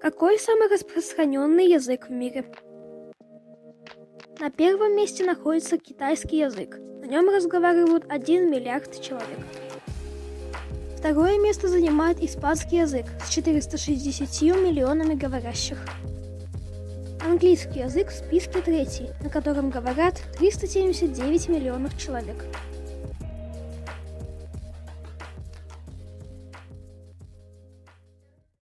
Какой самый распространенный язык в мире? На первом месте находится китайский язык. На нем разговаривают 1 миллиард человек. Второе место занимает испанский язык с 460 миллионами говорящих. Английский язык в списке третий, на котором говорят 379 миллионов человек.